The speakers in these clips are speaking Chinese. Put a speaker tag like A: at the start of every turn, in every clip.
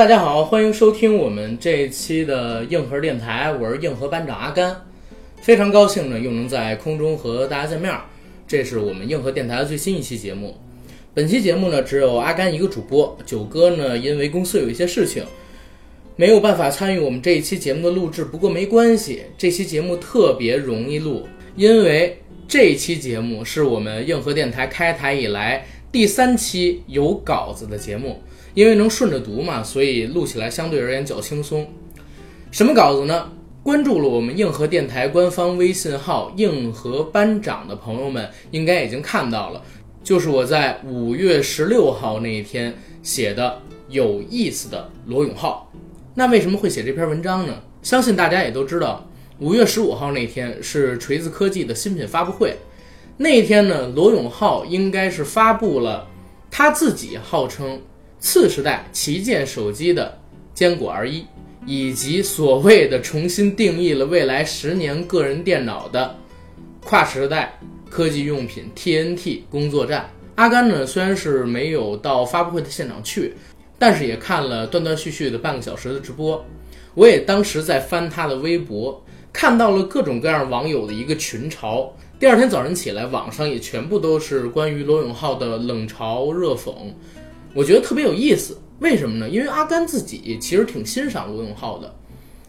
A: 大家好，欢迎收听我们这一期的硬核电台，我是硬核班长阿甘，非常高兴呢，又能在空中和大家见面儿。这是我们硬核电台的最新一期节目。本期节目呢，只有阿甘一个主播，九哥呢因为公司有一些事情，没有办法参与我们这一期节目的录制。不过没关系，这期节目特别容易录，因为这期节目是我们硬核电台开台以来第三期有稿子的节目。因为能顺着读嘛，所以录起来相对而言较轻松。什么稿子呢？关注了我们硬核电台官方微信号“硬核班长”的朋友们，应该已经看到了，就是我在五月十六号那一天写的有意思的罗永浩。那为什么会写这篇文章呢？相信大家也都知道，五月十五号那天是锤子科技的新品发布会。那一天呢，罗永浩应该是发布了他自己号称。次时代旗舰手机的坚果 R1，以及所谓的重新定义了未来十年个人电脑的跨时代科技用品 TNT 工作站。阿甘呢，虽然是没有到发布会的现场去，但是也看了断断续续的半个小时的直播。我也当时在翻他的微博，看到了各种各样网友的一个群嘲。第二天早晨起来，网上也全部都是关于罗永浩的冷嘲热讽。我觉得特别有意思，为什么呢？因为阿甘自己其实挺欣赏罗永浩的，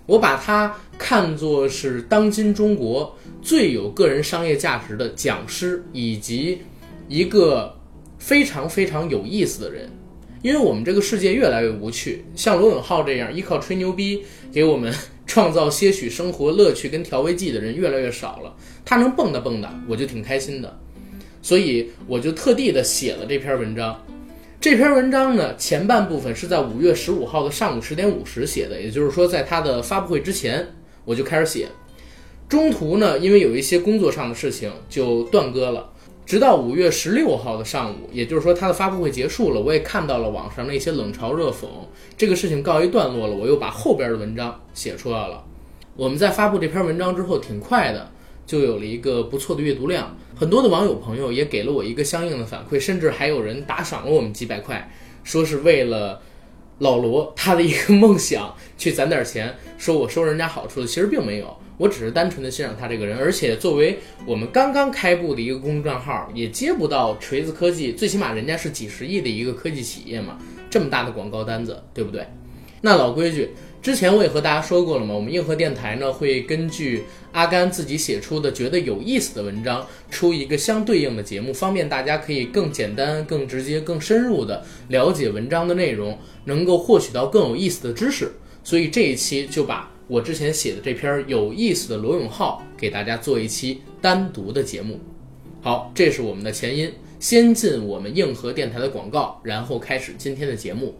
A: 我把他看作是当今中国最有个人商业价值的讲师，以及一个非常非常有意思的人。因为我们这个世界越来越无趣，像罗永浩这样依靠吹牛逼给我们创造些许生活乐趣跟调味剂的人越来越少了。他能蹦跶蹦跶，我就挺开心的，所以我就特地的写了这篇文章。这篇文章呢，前半部分是在五月十五号的上午十点五十写的，也就是说，在他的发布会之前我就开始写。中途呢，因为有一些工作上的事情就断更了，直到五月十六号的上午，也就是说他的发布会结束了，我也看到了网上那些冷嘲热讽，这个事情告一段落了，我又把后边的文章写出来了。我们在发布这篇文章之后，挺快的。就有了一个不错的阅读量，很多的网友朋友也给了我一个相应的反馈，甚至还有人打赏了我们几百块，说是为了老罗他的一个梦想去攒点钱，说我收人家好处的，其实并没有，我只是单纯的欣赏他这个人，而且作为我们刚刚开布的一个公众账号，也接不到锤子科技，最起码人家是几十亿的一个科技企业嘛，这么大的广告单子，对不对？那老规矩。之前我也和大家说过了嘛，我们硬核电台呢会根据阿甘自己写出的觉得有意思的文章，出一个相对应的节目，方便大家可以更简单、更直接、更深入的了解文章的内容，能够获取到更有意思的知识。所以这一期就把我之前写的这篇有意思的罗永浩给大家做一期单独的节目。好，这是我们的前因，先进我们硬核电台的广告，然后开始今天的节目。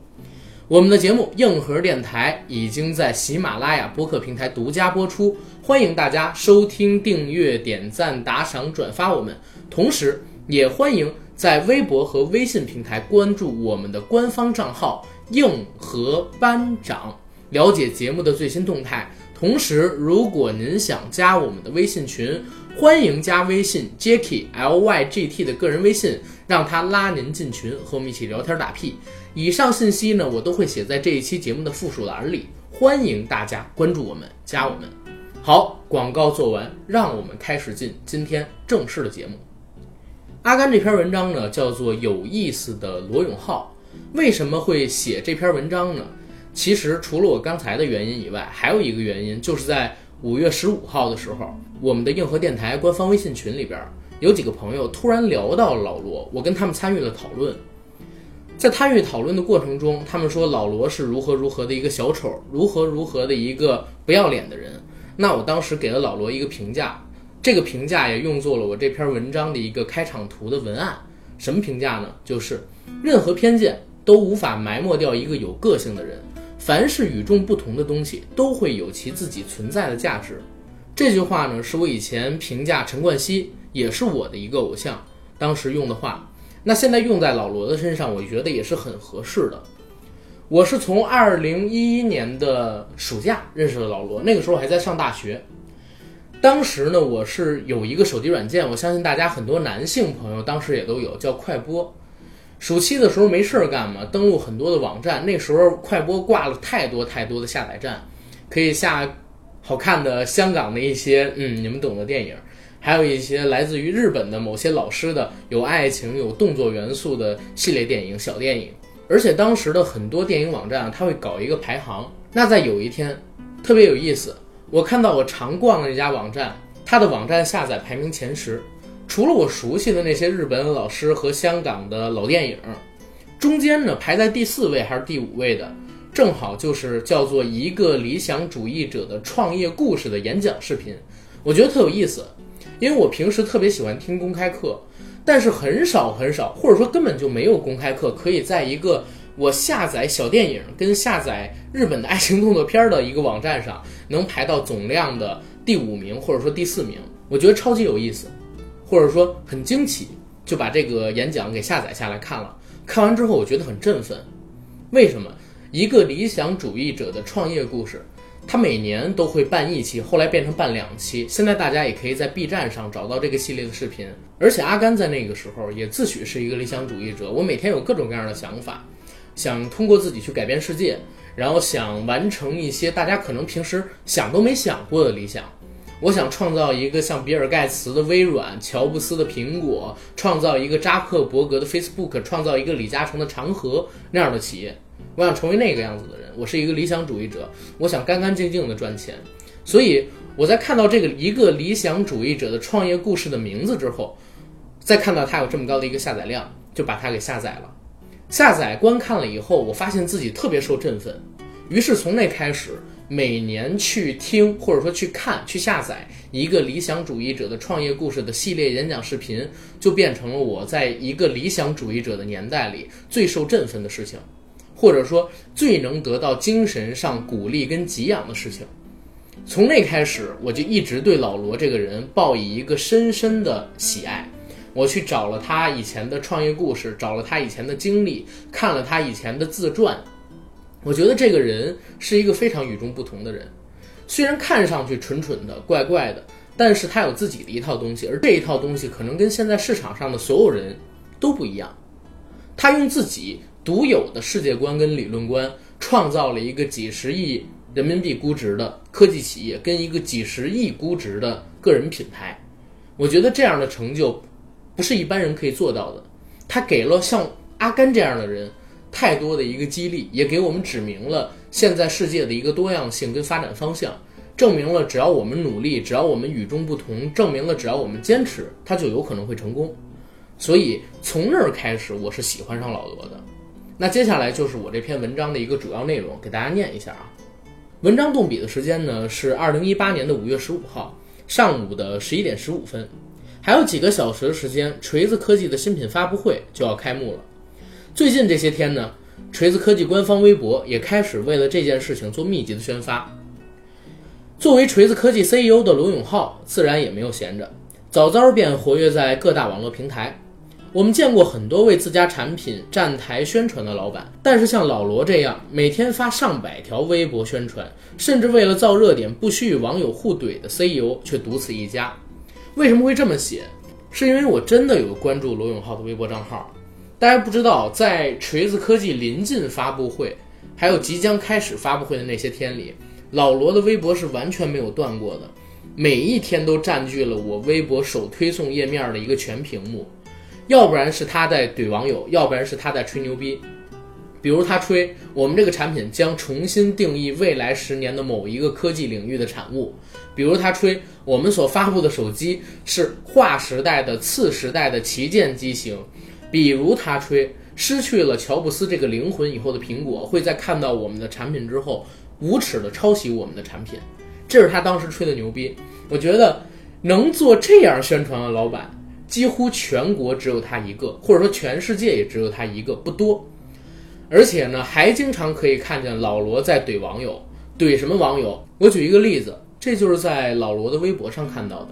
A: 我们的节目硬核电台已经在喜马拉雅播客平台独家播出，欢迎大家收听、订阅、点赞、打赏、转发我们。同时，也欢迎在微博和微信平台关注我们的官方账号“硬核班长”，了解节目的最新动态。同时，如果您想加我们的微信群，欢迎加微信 Jacky L Y G T 的个人微信，让他拉您进群，和我们一起聊天打屁。以上信息呢，我都会写在这一期节目的附属栏里，欢迎大家关注我们，加我们。好，广告做完，让我们开始进今天正式的节目。阿甘这篇文章呢，叫做《有意思的罗永浩》。为什么会写这篇文章呢？其实除了我刚才的原因以外，还有一个原因，就是在五月十五号的时候，我们的硬核电台官方微信群里边，有几个朋友突然聊到老罗，我跟他们参与了讨论。在参与讨论的过程中，他们说老罗是如何如何的一个小丑，如何如何的一个不要脸的人。那我当时给了老罗一个评价，这个评价也用作了我这篇文章的一个开场图的文案。什么评价呢？就是任何偏见都无法埋没掉一个有个性的人。凡是与众不同的东西，都会有其自己存在的价值。这句话呢，是我以前评价陈冠希，也是我的一个偶像，当时用的话。那现在用在老罗的身上，我觉得也是很合适的。我是从二零一一年的暑假认识了老罗，那个时候还在上大学。当时呢，我是有一个手机软件，我相信大家很多男性朋友当时也都有，叫快播。暑期的时候没事儿干嘛，登录很多的网站。那时候快播挂了太多太多的下载站，可以下好看的香港的一些嗯你们懂的电影，还有一些来自于日本的某些老师的有爱情有动作元素的系列电影小电影。而且当时的很多电影网站它会搞一个排行。那在有一天特别有意思，我看到我常逛的那家网站，它的网站下载排名前十。除了我熟悉的那些日本老师和香港的老电影，中间呢排在第四位还是第五位的，正好就是叫做一个理想主义者的创业故事的演讲视频，我觉得特有意思，因为我平时特别喜欢听公开课，但是很少很少，或者说根本就没有公开课可以在一个我下载小电影跟下载日本的爱情动作片的一个网站上能排到总量的第五名或者说第四名，我觉得超级有意思。或者说很惊奇，就把这个演讲给下载下来看了。看完之后，我觉得很振奋。为什么？一个理想主义者的创业故事，他每年都会办一期，后来变成办两期。现在大家也可以在 B 站上找到这个系列的视频。而且阿甘在那个时候也自诩是一个理想主义者。我每天有各种各样的想法，想通过自己去改变世界，然后想完成一些大家可能平时想都没想过的理想。我想创造一个像比尔盖茨的微软、乔布斯的苹果，创造一个扎克伯格的 Facebook，创造一个李嘉诚的长河那样的企业。我想成为那个样子的人。我是一个理想主义者，我想干干净净的赚钱。所以我在看到这个一个理想主义者的创业故事的名字之后，再看到它有这么高的一个下载量，就把它给下载了。下载观看了以后，我发现自己特别受振奋，于是从那开始。每年去听或者说去看去下载一个理想主义者的创业故事的系列演讲视频，就变成了我在一个理想主义者的年代里最受振奋的事情，或者说最能得到精神上鼓励跟给养的事情。从那开始，我就一直对老罗这个人抱以一个深深的喜爱。我去找了他以前的创业故事，找了他以前的经历，看了他以前的自传。我觉得这个人是一个非常与众不同的人，虽然看上去蠢蠢的、怪怪的，但是他有自己的一套东西，而这一套东西可能跟现在市场上的所有人都不一样。他用自己独有的世界观跟理论观，创造了一个几十亿人民币估值的科技企业，跟一个几十亿估值的个人品牌。我觉得这样的成就，不是一般人可以做到的。他给了像阿甘这样的人。太多的一个激励，也给我们指明了现在世界的一个多样性跟发展方向，证明了只要我们努力，只要我们与众不同，证明了只要我们坚持，他就有可能会成功。所以从那儿开始，我是喜欢上老罗的。那接下来就是我这篇文章的一个主要内容，给大家念一下啊。文章动笔的时间呢是二零一八年的五月十五号上午的十一点十五分，还有几个小时的时间，锤子科技的新品发布会就要开幕了。最近这些天呢，锤子科技官方微博也开始为了这件事情做密集的宣发。作为锤子科技 CEO 的罗永浩，自然也没有闲着，早早便活跃在各大网络平台。我们见过很多为自家产品站台宣传的老板，但是像老罗这样每天发上百条微博宣传，甚至为了造热点不惜与网友互怼的 CEO 却独此一家。为什么会这么写？是因为我真的有关注罗永浩的微博账号。大家不知道，在锤子科技临近发布会，还有即将开始发布会的那些天里，老罗的微博是完全没有断过的，每一天都占据了我微博首推送页面的一个全屏幕。要不然是他在怼网友，要不然是他在吹牛逼。比如他吹我们这个产品将重新定义未来十年的某一个科技领域的产物，比如他吹我们所发布的手机是划时代的次时代的旗舰机型。比如他吹失去了乔布斯这个灵魂以后的苹果，会在看到我们的产品之后无耻的抄袭我们的产品，这是他当时吹的牛逼。我觉得能做这样宣传的老板，几乎全国只有他一个，或者说全世界也只有他一个，不多。而且呢，还经常可以看见老罗在怼网友，怼什么网友？我举一个例子，这就是在老罗的微博上看到的。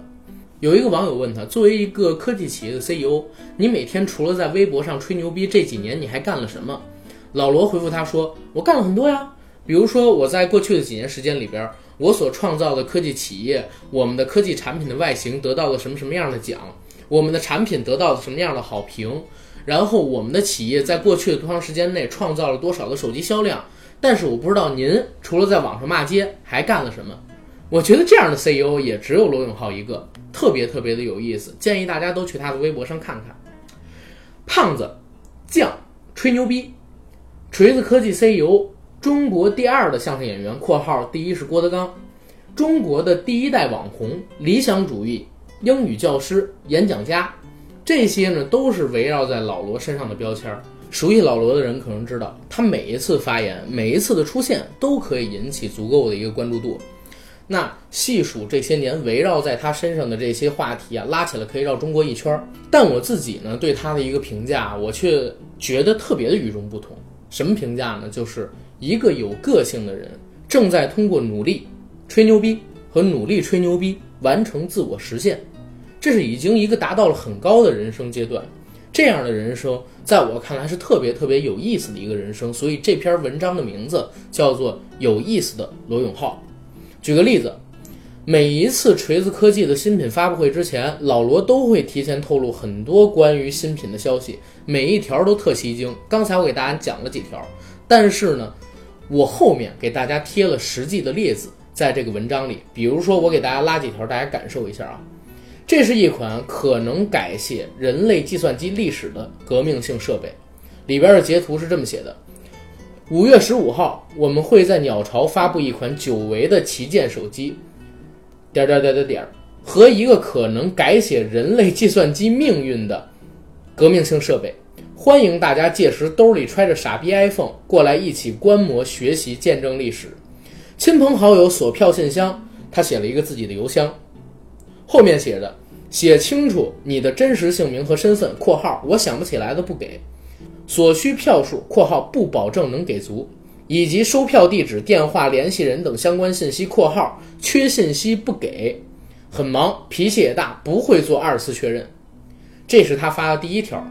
A: 有一个网友问他：“作为一个科技企业的 CEO，你每天除了在微博上吹牛逼，这几年你还干了什么？”老罗回复他说：“我干了很多呀，比如说我在过去的几年时间里边，我所创造的科技企业，我们的科技产品的外形得到了什么什么样的奖，我们的产品得到了什么样的好评，然后我们的企业在过去的多长时间内创造了多少的手机销量，但是我不知道您除了在网上骂街还干了什么。我觉得这样的 CEO 也只有罗永浩一个，特别特别的有意思，建议大家都去他的微博上看看。胖子酱吹牛逼，锤子科技 CEO，中国第二的相声演员（括号第一是郭德纲），中国的第一代网红，理想主义，英语教师，演讲家，这些呢都是围绕在老罗身上的标签儿。熟悉老罗的人可能知道，他每一次发言，每一次的出现，都可以引起足够的一个关注度。那细数这些年围绕在他身上的这些话题啊，拉起来可以绕中国一圈儿。但我自己呢，对他的一个评价，我却觉得特别的与众不同。什么评价呢？就是一个有个性的人，正在通过努力吹牛逼和努力吹牛逼完成自我实现。这是已经一个达到了很高的人生阶段。这样的人生，在我看来是特别特别有意思的一个人生。所以这篇文章的名字叫做《有意思的罗永浩》。举个例子，每一次锤子科技的新品发布会之前，老罗都会提前透露很多关于新品的消息，每一条都特吸睛。刚才我给大家讲了几条，但是呢，我后面给大家贴了实际的例子在这个文章里。比如说，我给大家拉几条，大家感受一下啊。这是一款可能改写人类计算机历史的革命性设备，里边的截图是这么写的。五月十五号，我们会在鸟巢发布一款久违的旗舰手机，点点点点点，和一个可能改写人类计算机命运的革命性设备。欢迎大家届时兜里揣着傻逼 iPhone 过来一起观摩、学习、见证历史。亲朋好友锁票信箱，他写了一个自己的邮箱，后面写着：“写清楚你的真实姓名和身份。”（括号我想不起来的不给。）所需票数（括号不保证能给足）以及收票地址、电话、联系人等相关信息（括号缺信息不给）。很忙，脾气也大，不会做二次确认。这是他发的第一条。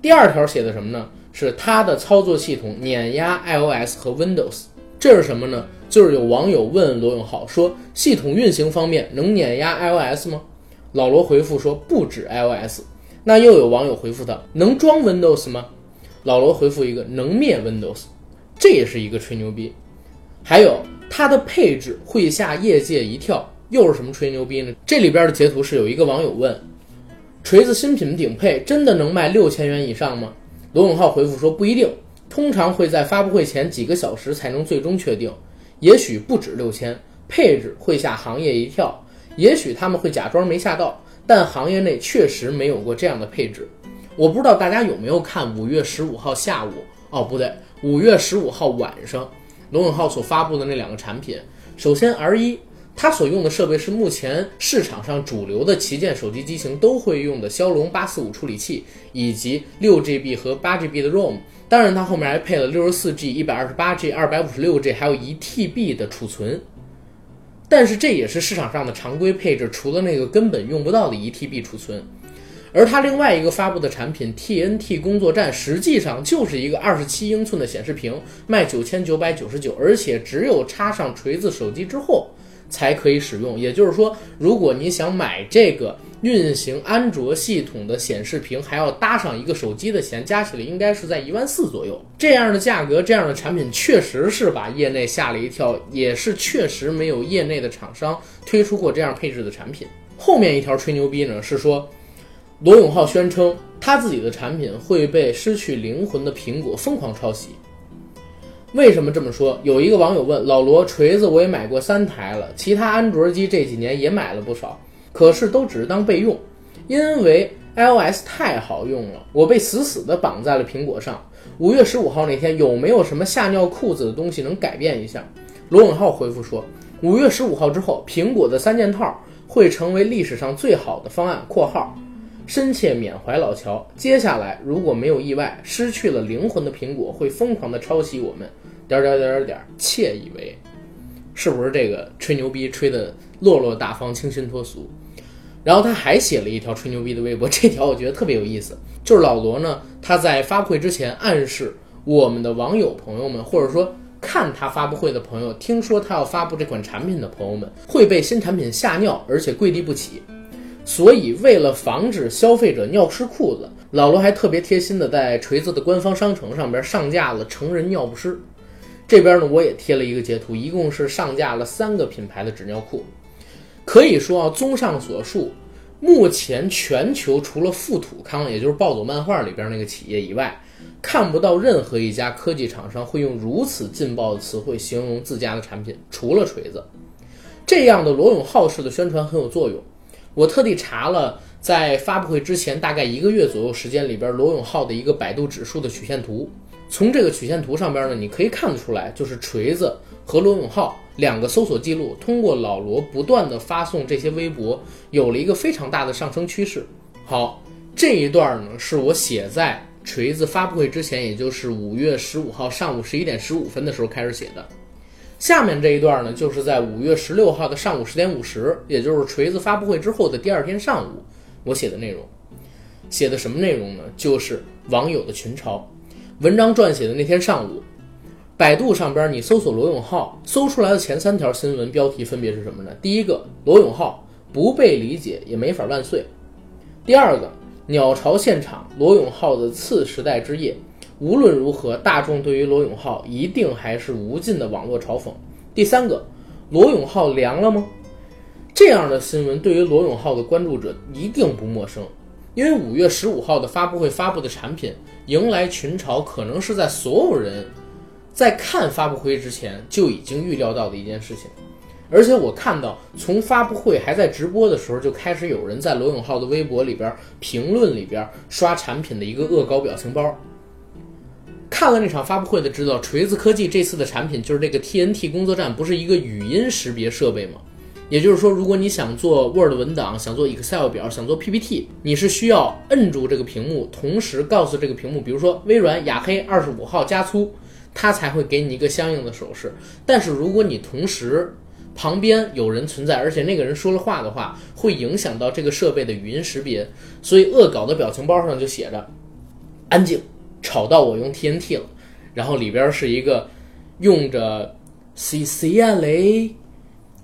A: 第二条写的什么呢？是他的操作系统碾压 iOS 和 Windows。这是什么呢？就是有网友问罗永浩说：“系统运行方面能碾压 iOS 吗？”老罗回复说：“不止 iOS。”那又有网友回复他：“能装 Windows 吗？”老罗回复一个能灭 Windows，这也是一个吹牛逼。还有它的配置会吓业界一跳，又是什么吹牛逼呢？这里边的截图是有一个网友问：锤子新品顶配真的能卖六千元以上吗？罗永浩回复说不一定，通常会在发布会前几个小时才能最终确定，也许不止六千，配置会吓行业一跳，也许他们会假装没吓到，但行业内确实没有过这样的配置。我不知道大家有没有看五月十五号下午哦，不对，五月十五号晚上，罗永浩所发布的那两个产品。首先，R 一，它所用的设备是目前市场上主流的旗舰手机机型都会用的骁龙八四五处理器，以及六 GB 和八 GB 的 ROM。当然，它后面还配了六十四 G、一百二十八 G、二百五十六 G，还有一 TB 的储存。但是这也是市场上的常规配置，除了那个根本用不到的 1TB 储存。而它另外一个发布的产品 TNT 工作站，实际上就是一个二十七英寸的显示屏，卖九千九百九十九，而且只有插上锤子手机之后才可以使用。也就是说，如果你想买这个运行安卓系统的显示屏，还要搭上一个手机的钱，加起来应该是在一万四左右。这样的价格，这样的产品，确实是把业内吓了一跳，也是确实没有业内的厂商推出过这样配置的产品。后面一条吹牛逼呢，是说。罗永浩宣称，他自己的产品会被失去灵魂的苹果疯狂抄袭。为什么这么说？有一个网友问老罗：“锤子我也买过三台了，其他安卓机这几年也买了不少，可是都只是当备用，因为 iOS 太好用了，我被死死地绑在了苹果上。”五月十五号那天，有没有什么吓尿裤子的东西能改变一下？罗永浩回复说：“五月十五号之后，苹果的三件套会成为历史上最好的方案。”（括号）深切缅怀老乔。接下来，如果没有意外，失去了灵魂的苹果会疯狂的抄袭我们。点点点点点，窃以为，是不是这个吹牛逼吹的落落大方、清新脱俗？然后他还写了一条吹牛逼的微博，这条我觉得特别有意思，就是老罗呢，他在发布会之前暗示我们的网友朋友们，或者说看他发布会的朋友，听说他要发布这款产品的朋友们，会被新产品吓尿，而且跪地不起。所以，为了防止消费者尿湿裤子，老罗还特别贴心的在锤子的官方商城上边上架了成人尿不湿。这边呢，我也贴了一个截图，一共是上架了三个品牌的纸尿裤。可以说啊，综上所述，目前全球除了富土康，也就是暴走漫画里边那个企业以外，看不到任何一家科技厂商会用如此劲爆的词汇形容自家的产品，除了锤子。这样的罗永浩式的宣传很有作用。我特地查了，在发布会之前大概一个月左右时间里边，罗永浩的一个百度指数的曲线图。从这个曲线图上边呢，你可以看得出来，就是锤子和罗永浩两个搜索记录，通过老罗不断的发送这些微博，有了一个非常大的上升趋势。好，这一段呢是我写在锤子发布会之前，也就是五月十五号上午十一点十五分的时候开始写的。下面这一段呢，就是在五月十六号的上午十点五十，也就是锤子发布会之后的第二天上午，我写的内容。写的什么内容呢？就是网友的群嘲。文章撰写的那天上午，百度上边你搜索罗永浩，搜出来的前三条新闻标题分别是什么呢？第一个，罗永浩不被理解也没法万岁；第二个，鸟巢现场，罗永浩的次时代之夜，无论如何，大众对于罗永浩一定还是无尽的网络嘲讽；第三个，罗永浩凉了吗？这样的新闻对于罗永浩的关注者一定不陌生。因为五月十五号的发布会发布的产品迎来群嘲，可能是在所有人在看发布会之前就已经预料到的一件事情。而且我看到，从发布会还在直播的时候，就开始有人在罗永浩的微博里边评论里边刷产品的一个恶搞表情包。看了那场发布会的知道，锤子科技这次的产品就是这个 TNT 工作站，不是一个语音识别设备吗？也就是说，如果你想做 Word 文档，想做 Excel 表，想做 PPT，你是需要摁住这个屏幕，同时告诉这个屏幕，比如说微软雅黑二十五号加粗，它才会给你一个相应的手势。但是如果你同时旁边有人存在，而且那个人说了话的话，会影响到这个设备的语音识别。所以恶搞的表情包上就写着“安静，吵到我用 TNT 了”，然后里边是一个用着 CC 啊雷。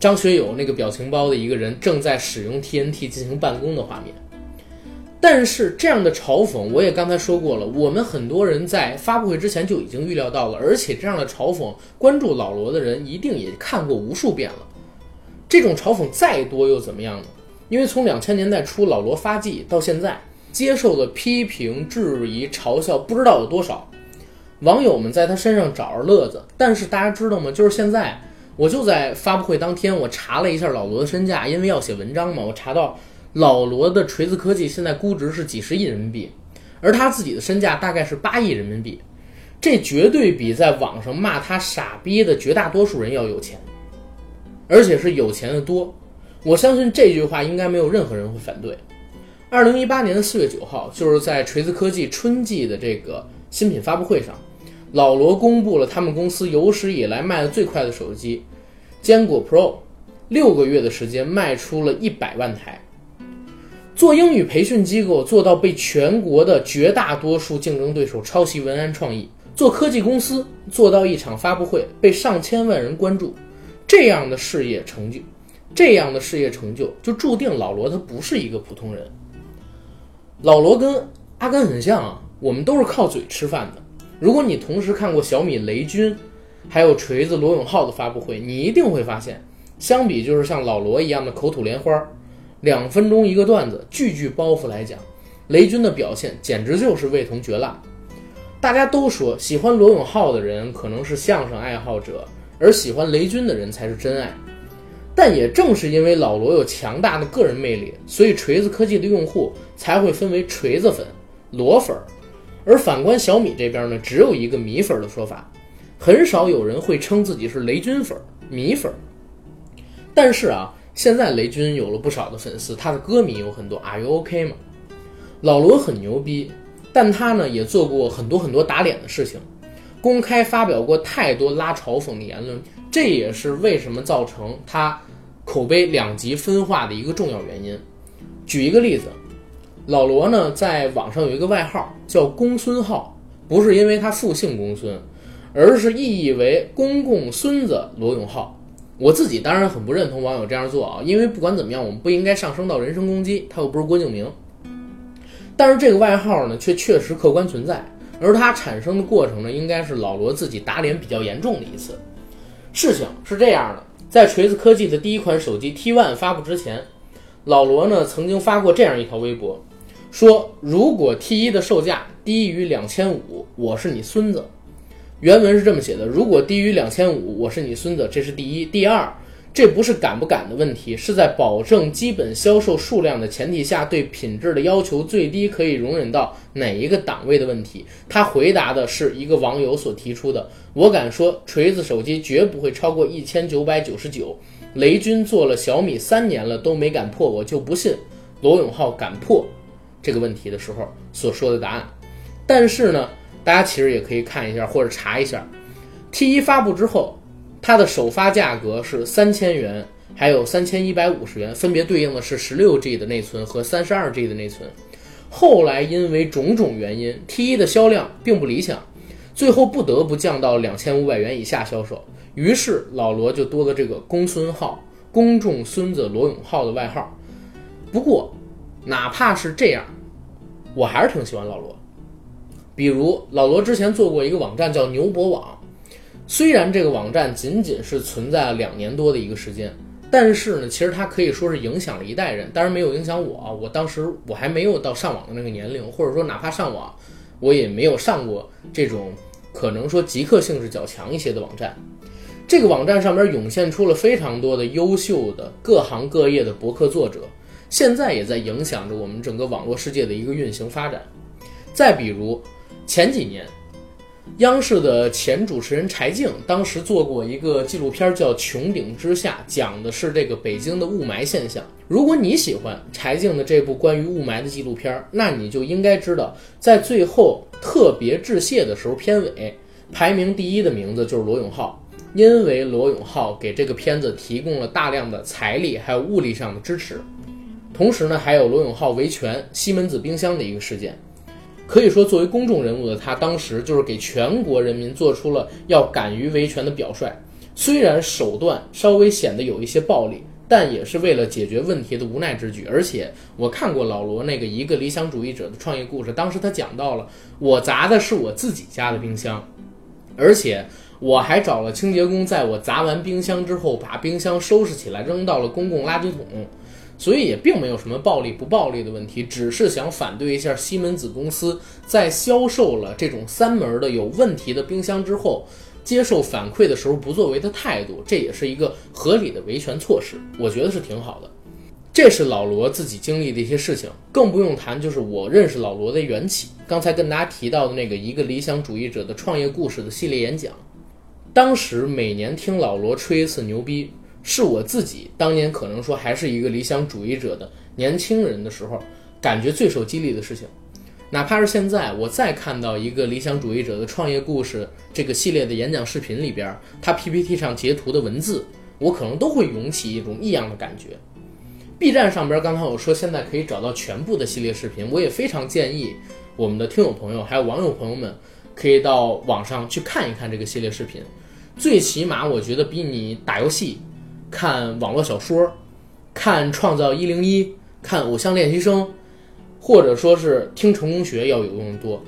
A: 张学友那个表情包的一个人正在使用 TNT 进行办公的画面，但是这样的嘲讽，我也刚才说过了，我们很多人在发布会之前就已经预料到了，而且这样的嘲讽，关注老罗的人一定也看过无数遍了。这种嘲讽再多又怎么样呢？因为从两千年代初老罗发迹到现在，接受的批评、质疑、嘲笑不知道有多少，网友们在他身上找着乐子。但是大家知道吗？就是现在。我就在发布会当天，我查了一下老罗的身价，因为要写文章嘛。我查到老罗的锤子科技现在估值是几十亿人民币，而他自己的身价大概是八亿人民币，这绝对比在网上骂他傻逼的绝大多数人要有钱，而且是有钱的多。我相信这句话应该没有任何人会反对。二零一八年的四月九号，就是在锤子科技春季的这个新品发布会上。老罗公布了他们公司有史以来卖的最快的手机，坚果 Pro，六个月的时间卖出了一百万台。做英语培训机构做到被全国的绝大多数竞争对手抄袭文案创意，做科技公司做到一场发布会被上千万人关注，这样的事业成就，这样的事业成就就注定老罗他不是一个普通人。老罗跟阿甘很像啊，我们都是靠嘴吃饭的。如果你同时看过小米雷军，还有锤子罗永浩的发布会，你一定会发现，相比就是像老罗一样的口吐莲花，两分钟一个段子，句句包袱来讲，雷军的表现简直就是味同嚼蜡。大家都说喜欢罗永浩的人可能是相声爱好者，而喜欢雷军的人才是真爱。但也正是因为老罗有强大的个人魅力，所以锤子科技的用户才会分为锤子粉、罗粉。而反观小米这边呢，只有一个米粉的说法，很少有人会称自己是雷军粉、米粉。但是啊，现在雷军有了不少的粉丝，他的歌迷有很多。Are you OK 吗？老罗很牛逼，但他呢也做过很多很多打脸的事情，公开发表过太多拉嘲讽的言论，这也是为什么造成他口碑两极分化的一个重要原因。举一个例子。老罗呢，在网上有一个外号叫“公孙号”，不是因为他复姓公孙，而是意译为“公共孙子罗永浩”。我自己当然很不认同网友这样做啊，因为不管怎么样，我们不应该上升到人身攻击，他又不是郭敬明。但是这个外号呢，却确实客观存在，而它产生的过程呢，应该是老罗自己打脸比较严重的一次。事情是这样的，在锤子科技的第一款手机 T One 发布之前，老罗呢曾经发过这样一条微博，说如果 T 一的售价低于两千五，我是你孙子。原文是这么写的：如果低于两千五，我是你孙子。这是第一，第二。这不是敢不敢的问题，是在保证基本销售数量的前提下，对品质的要求最低可以容忍到哪一个档位的问题。他回答的是一个网友所提出的。我敢说，锤子手机绝不会超过一千九百九十九。雷军做了小米三年了都没敢破，我就不信罗永浩敢破这个问题的时候所说的答案。但是呢，大家其实也可以看一下或者查一下，T 一发布之后。它的首发价格是三千元，还有三千一百五十元，分别对应的是十六 G 的内存和三十二 G 的内存。后来因为种种原因，T1 的销量并不理想，最后不得不降到两千五百元以下销售。于是老罗就多了这个“公孙号”、“公众孙子罗永浩”的外号。不过，哪怕是这样，我还是挺喜欢老罗。比如老罗之前做过一个网站叫牛博网。虽然这个网站仅仅是存在了两年多的一个时间，但是呢，其实它可以说是影响了一代人。当然没有影响我，我当时我还没有到上网的那个年龄，或者说哪怕上网，我也没有上过这种可能说极客性质较强一些的网站。这个网站上边涌现出了非常多的优秀的各行各业的博客作者，现在也在影响着我们整个网络世界的一个运行发展。再比如前几年。央视的前主持人柴静当时做过一个纪录片，叫《穹顶之下》，讲的是这个北京的雾霾现象。如果你喜欢柴静的这部关于雾霾的纪录片，那你就应该知道，在最后特别致谢的时候，片尾排名第一的名字就是罗永浩，因为罗永浩给这个片子提供了大量的财力还有物力上的支持。同时呢，还有罗永浩维权西门子冰箱的一个事件。可以说，作为公众人物的他，当时就是给全国人民做出了要敢于维权的表率。虽然手段稍微显得有一些暴力，但也是为了解决问题的无奈之举。而且，我看过老罗那个一个理想主义者的创业故事，当时他讲到了，我砸的是我自己家的冰箱，而且我还找了清洁工，在我砸完冰箱之后，把冰箱收拾起来，扔到了公共垃圾桶。所以也并没有什么暴力不暴力的问题，只是想反对一下西门子公司在销售了这种三门的有问题的冰箱之后，接受反馈的时候不作为的态度，这也是一个合理的维权措施，我觉得是挺好的。这是老罗自己经历的一些事情，更不用谈就是我认识老罗的缘起。刚才跟大家提到的那个一个理想主义者的创业故事的系列演讲，当时每年听老罗吹一次牛逼。是我自己当年可能说还是一个理想主义者的年轻人的时候，感觉最受激励的事情。哪怕是现在，我再看到一个理想主义者的创业故事这个系列的演讲视频里边，他 PPT 上截图的文字，我可能都会涌起一种异样的感觉。B 站上边刚才我说现在可以找到全部的系列视频，我也非常建议我们的听友朋友还有网友朋友们可以到网上去看一看这个系列视频。最起码我觉得比你打游戏。看网络小说，看《创造一零一》，看《偶像练习生》，或者说是听成功学要有用的多。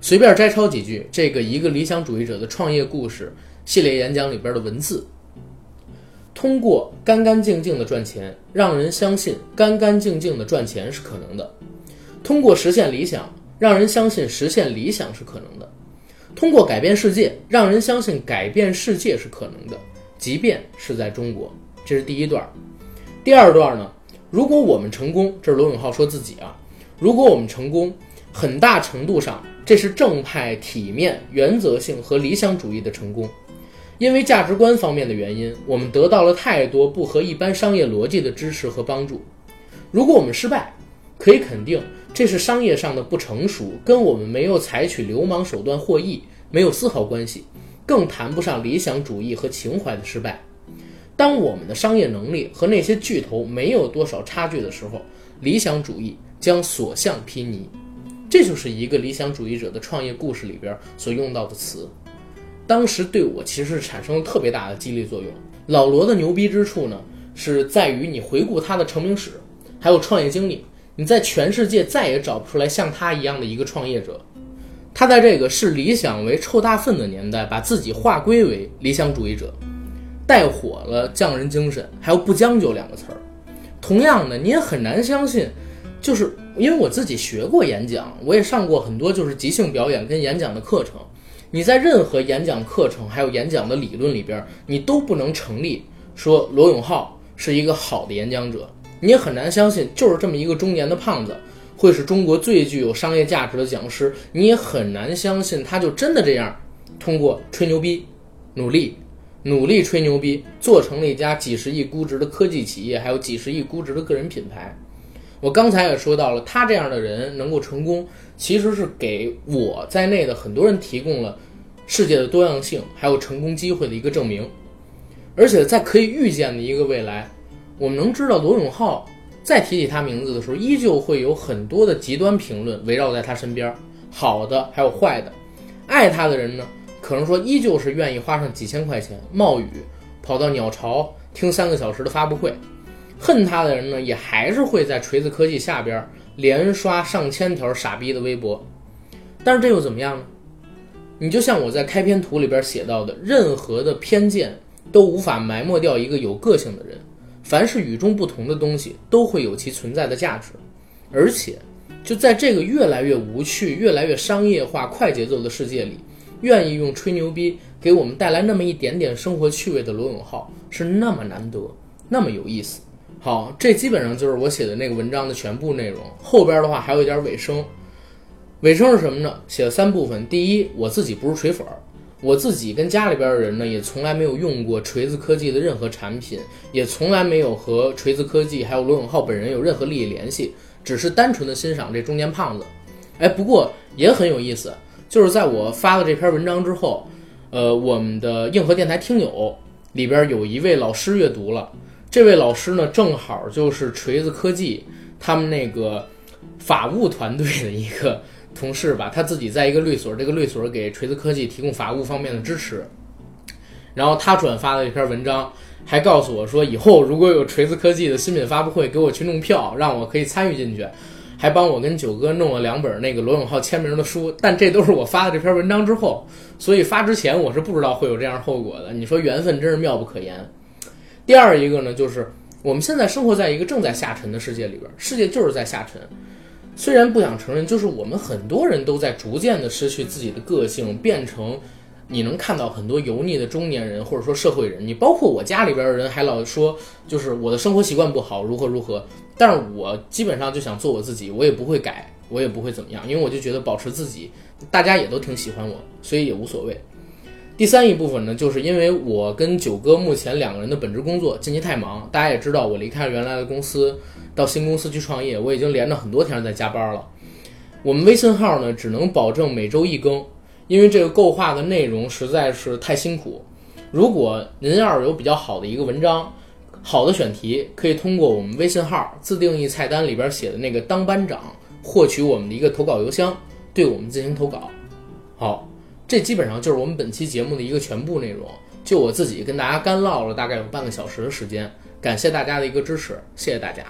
A: 随便摘抄几句这个一个理想主义者的创业故事系列演讲里边的文字：通过干干净净的赚钱，让人相信干干净净的赚钱是可能的；通过实现理想，让人相信实现理想是可能的；通过改变世界，让人相信改变世界是可能的。即便是在中国，这是第一段。第二段呢？如果我们成功，这是罗永浩说自己啊。如果我们成功，很大程度上这是正派、体面、原则性和理想主义的成功，因为价值观方面的原因，我们得到了太多不合一般商业逻辑的支持和帮助。如果我们失败，可以肯定这是商业上的不成熟，跟我们没有采取流氓手段获益没有丝毫关系。更谈不上理想主义和情怀的失败。当我们的商业能力和那些巨头没有多少差距的时候，理想主义将所向披靡。这就是一个理想主义者的创业故事里边所用到的词。当时对我其实是产生了特别大的激励作用。老罗的牛逼之处呢，是在于你回顾他的成名史，还有创业经历，你在全世界再也找不出来像他一样的一个创业者。他在这个视理想为臭大粪的年代，把自己划归为理想主义者，带火了匠人精神，还有不将就两个词儿。同样的，你也很难相信，就是因为我自己学过演讲，我也上过很多就是即兴表演跟演讲的课程。你在任何演讲课程还有演讲的理论里边，你都不能成立说罗永浩是一个好的演讲者。你也很难相信，就是这么一个中年的胖子。会是中国最具有商业价值的讲师，你也很难相信他就真的这样，通过吹牛逼、努力、努力吹牛逼，做成了一家几十亿估值的科技企业，还有几十亿估值的个人品牌。我刚才也说到了，他这样的人能够成功，其实是给我在内的很多人提供了世界的多样性，还有成功机会的一个证明。而且在可以预见的一个未来，我们能知道罗永浩。再提起他名字的时候，依旧会有很多的极端评论围绕在他身边，好的还有坏的。爱他的人呢，可能说依旧是愿意花上几千块钱冒雨跑到鸟巢听三个小时的发布会；恨他的人呢，也还是会在锤子科技下边连刷上千条傻逼的微博。但是这又怎么样呢？你就像我在开篇图里边写到的，任何的偏见都无法埋没掉一个有个性的人。凡是与众不同的东西，都会有其存在的价值，而且就在这个越来越无趣、越来越商业化、快节奏的世界里，愿意用吹牛逼给我们带来那么一点点生活趣味的罗永浩是那么难得，那么有意思。好，这基本上就是我写的那个文章的全部内容。后边的话还有一点尾声，尾声是什么呢？写了三部分。第一，我自己不是锤粉儿。我自己跟家里边的人呢，也从来没有用过锤子科技的任何产品，也从来没有和锤子科技还有罗永浩本人有任何利益联系，只是单纯的欣赏这中年胖子。哎，不过也很有意思，就是在我发了这篇文章之后，呃，我们的硬核电台听友里边有一位老师阅读了，这位老师呢，正好就是锤子科技他们那个法务团队的一个。同事吧，他自己在一个律所，这个律所给锤子科技提供法务方面的支持。然后他转发了一篇文章，还告诉我说，以后如果有锤子科技的新品发布会，给我去弄票，让我可以参与进去，还帮我跟九哥弄了两本那个罗永浩签名的书。但这都是我发的这篇文章之后，所以发之前我是不知道会有这样后果的。你说缘分真是妙不可言。第二一个呢，就是我们现在生活在一个正在下沉的世界里边，世界就是在下沉。虽然不想承认，就是我们很多人都在逐渐的失去自己的个性，变成你能看到很多油腻的中年人，或者说社会人。你包括我家里边的人，还老说就是我的生活习惯不好，如何如何。但是我基本上就想做我自己，我也不会改，我也不会怎么样，因为我就觉得保持自己，大家也都挺喜欢我，所以也无所谓。第三一部分呢，就是因为我跟九哥目前两个人的本职工作近期太忙，大家也知道我离开原来的公司。到新公司去创业，我已经连着很多天在加班了。我们微信号呢，只能保证每周一更，因为这个构画的内容实在是太辛苦。如果您要是有比较好的一个文章、好的选题，可以通过我们微信号自定义菜单里边写的那个“当班长”获取我们的一个投稿邮箱，对我们进行投稿。好，这基本上就是我们本期节目的一个全部内容。就我自己跟大家干唠了大概有半个小时的时间，感谢大家的一个支持，谢谢大家。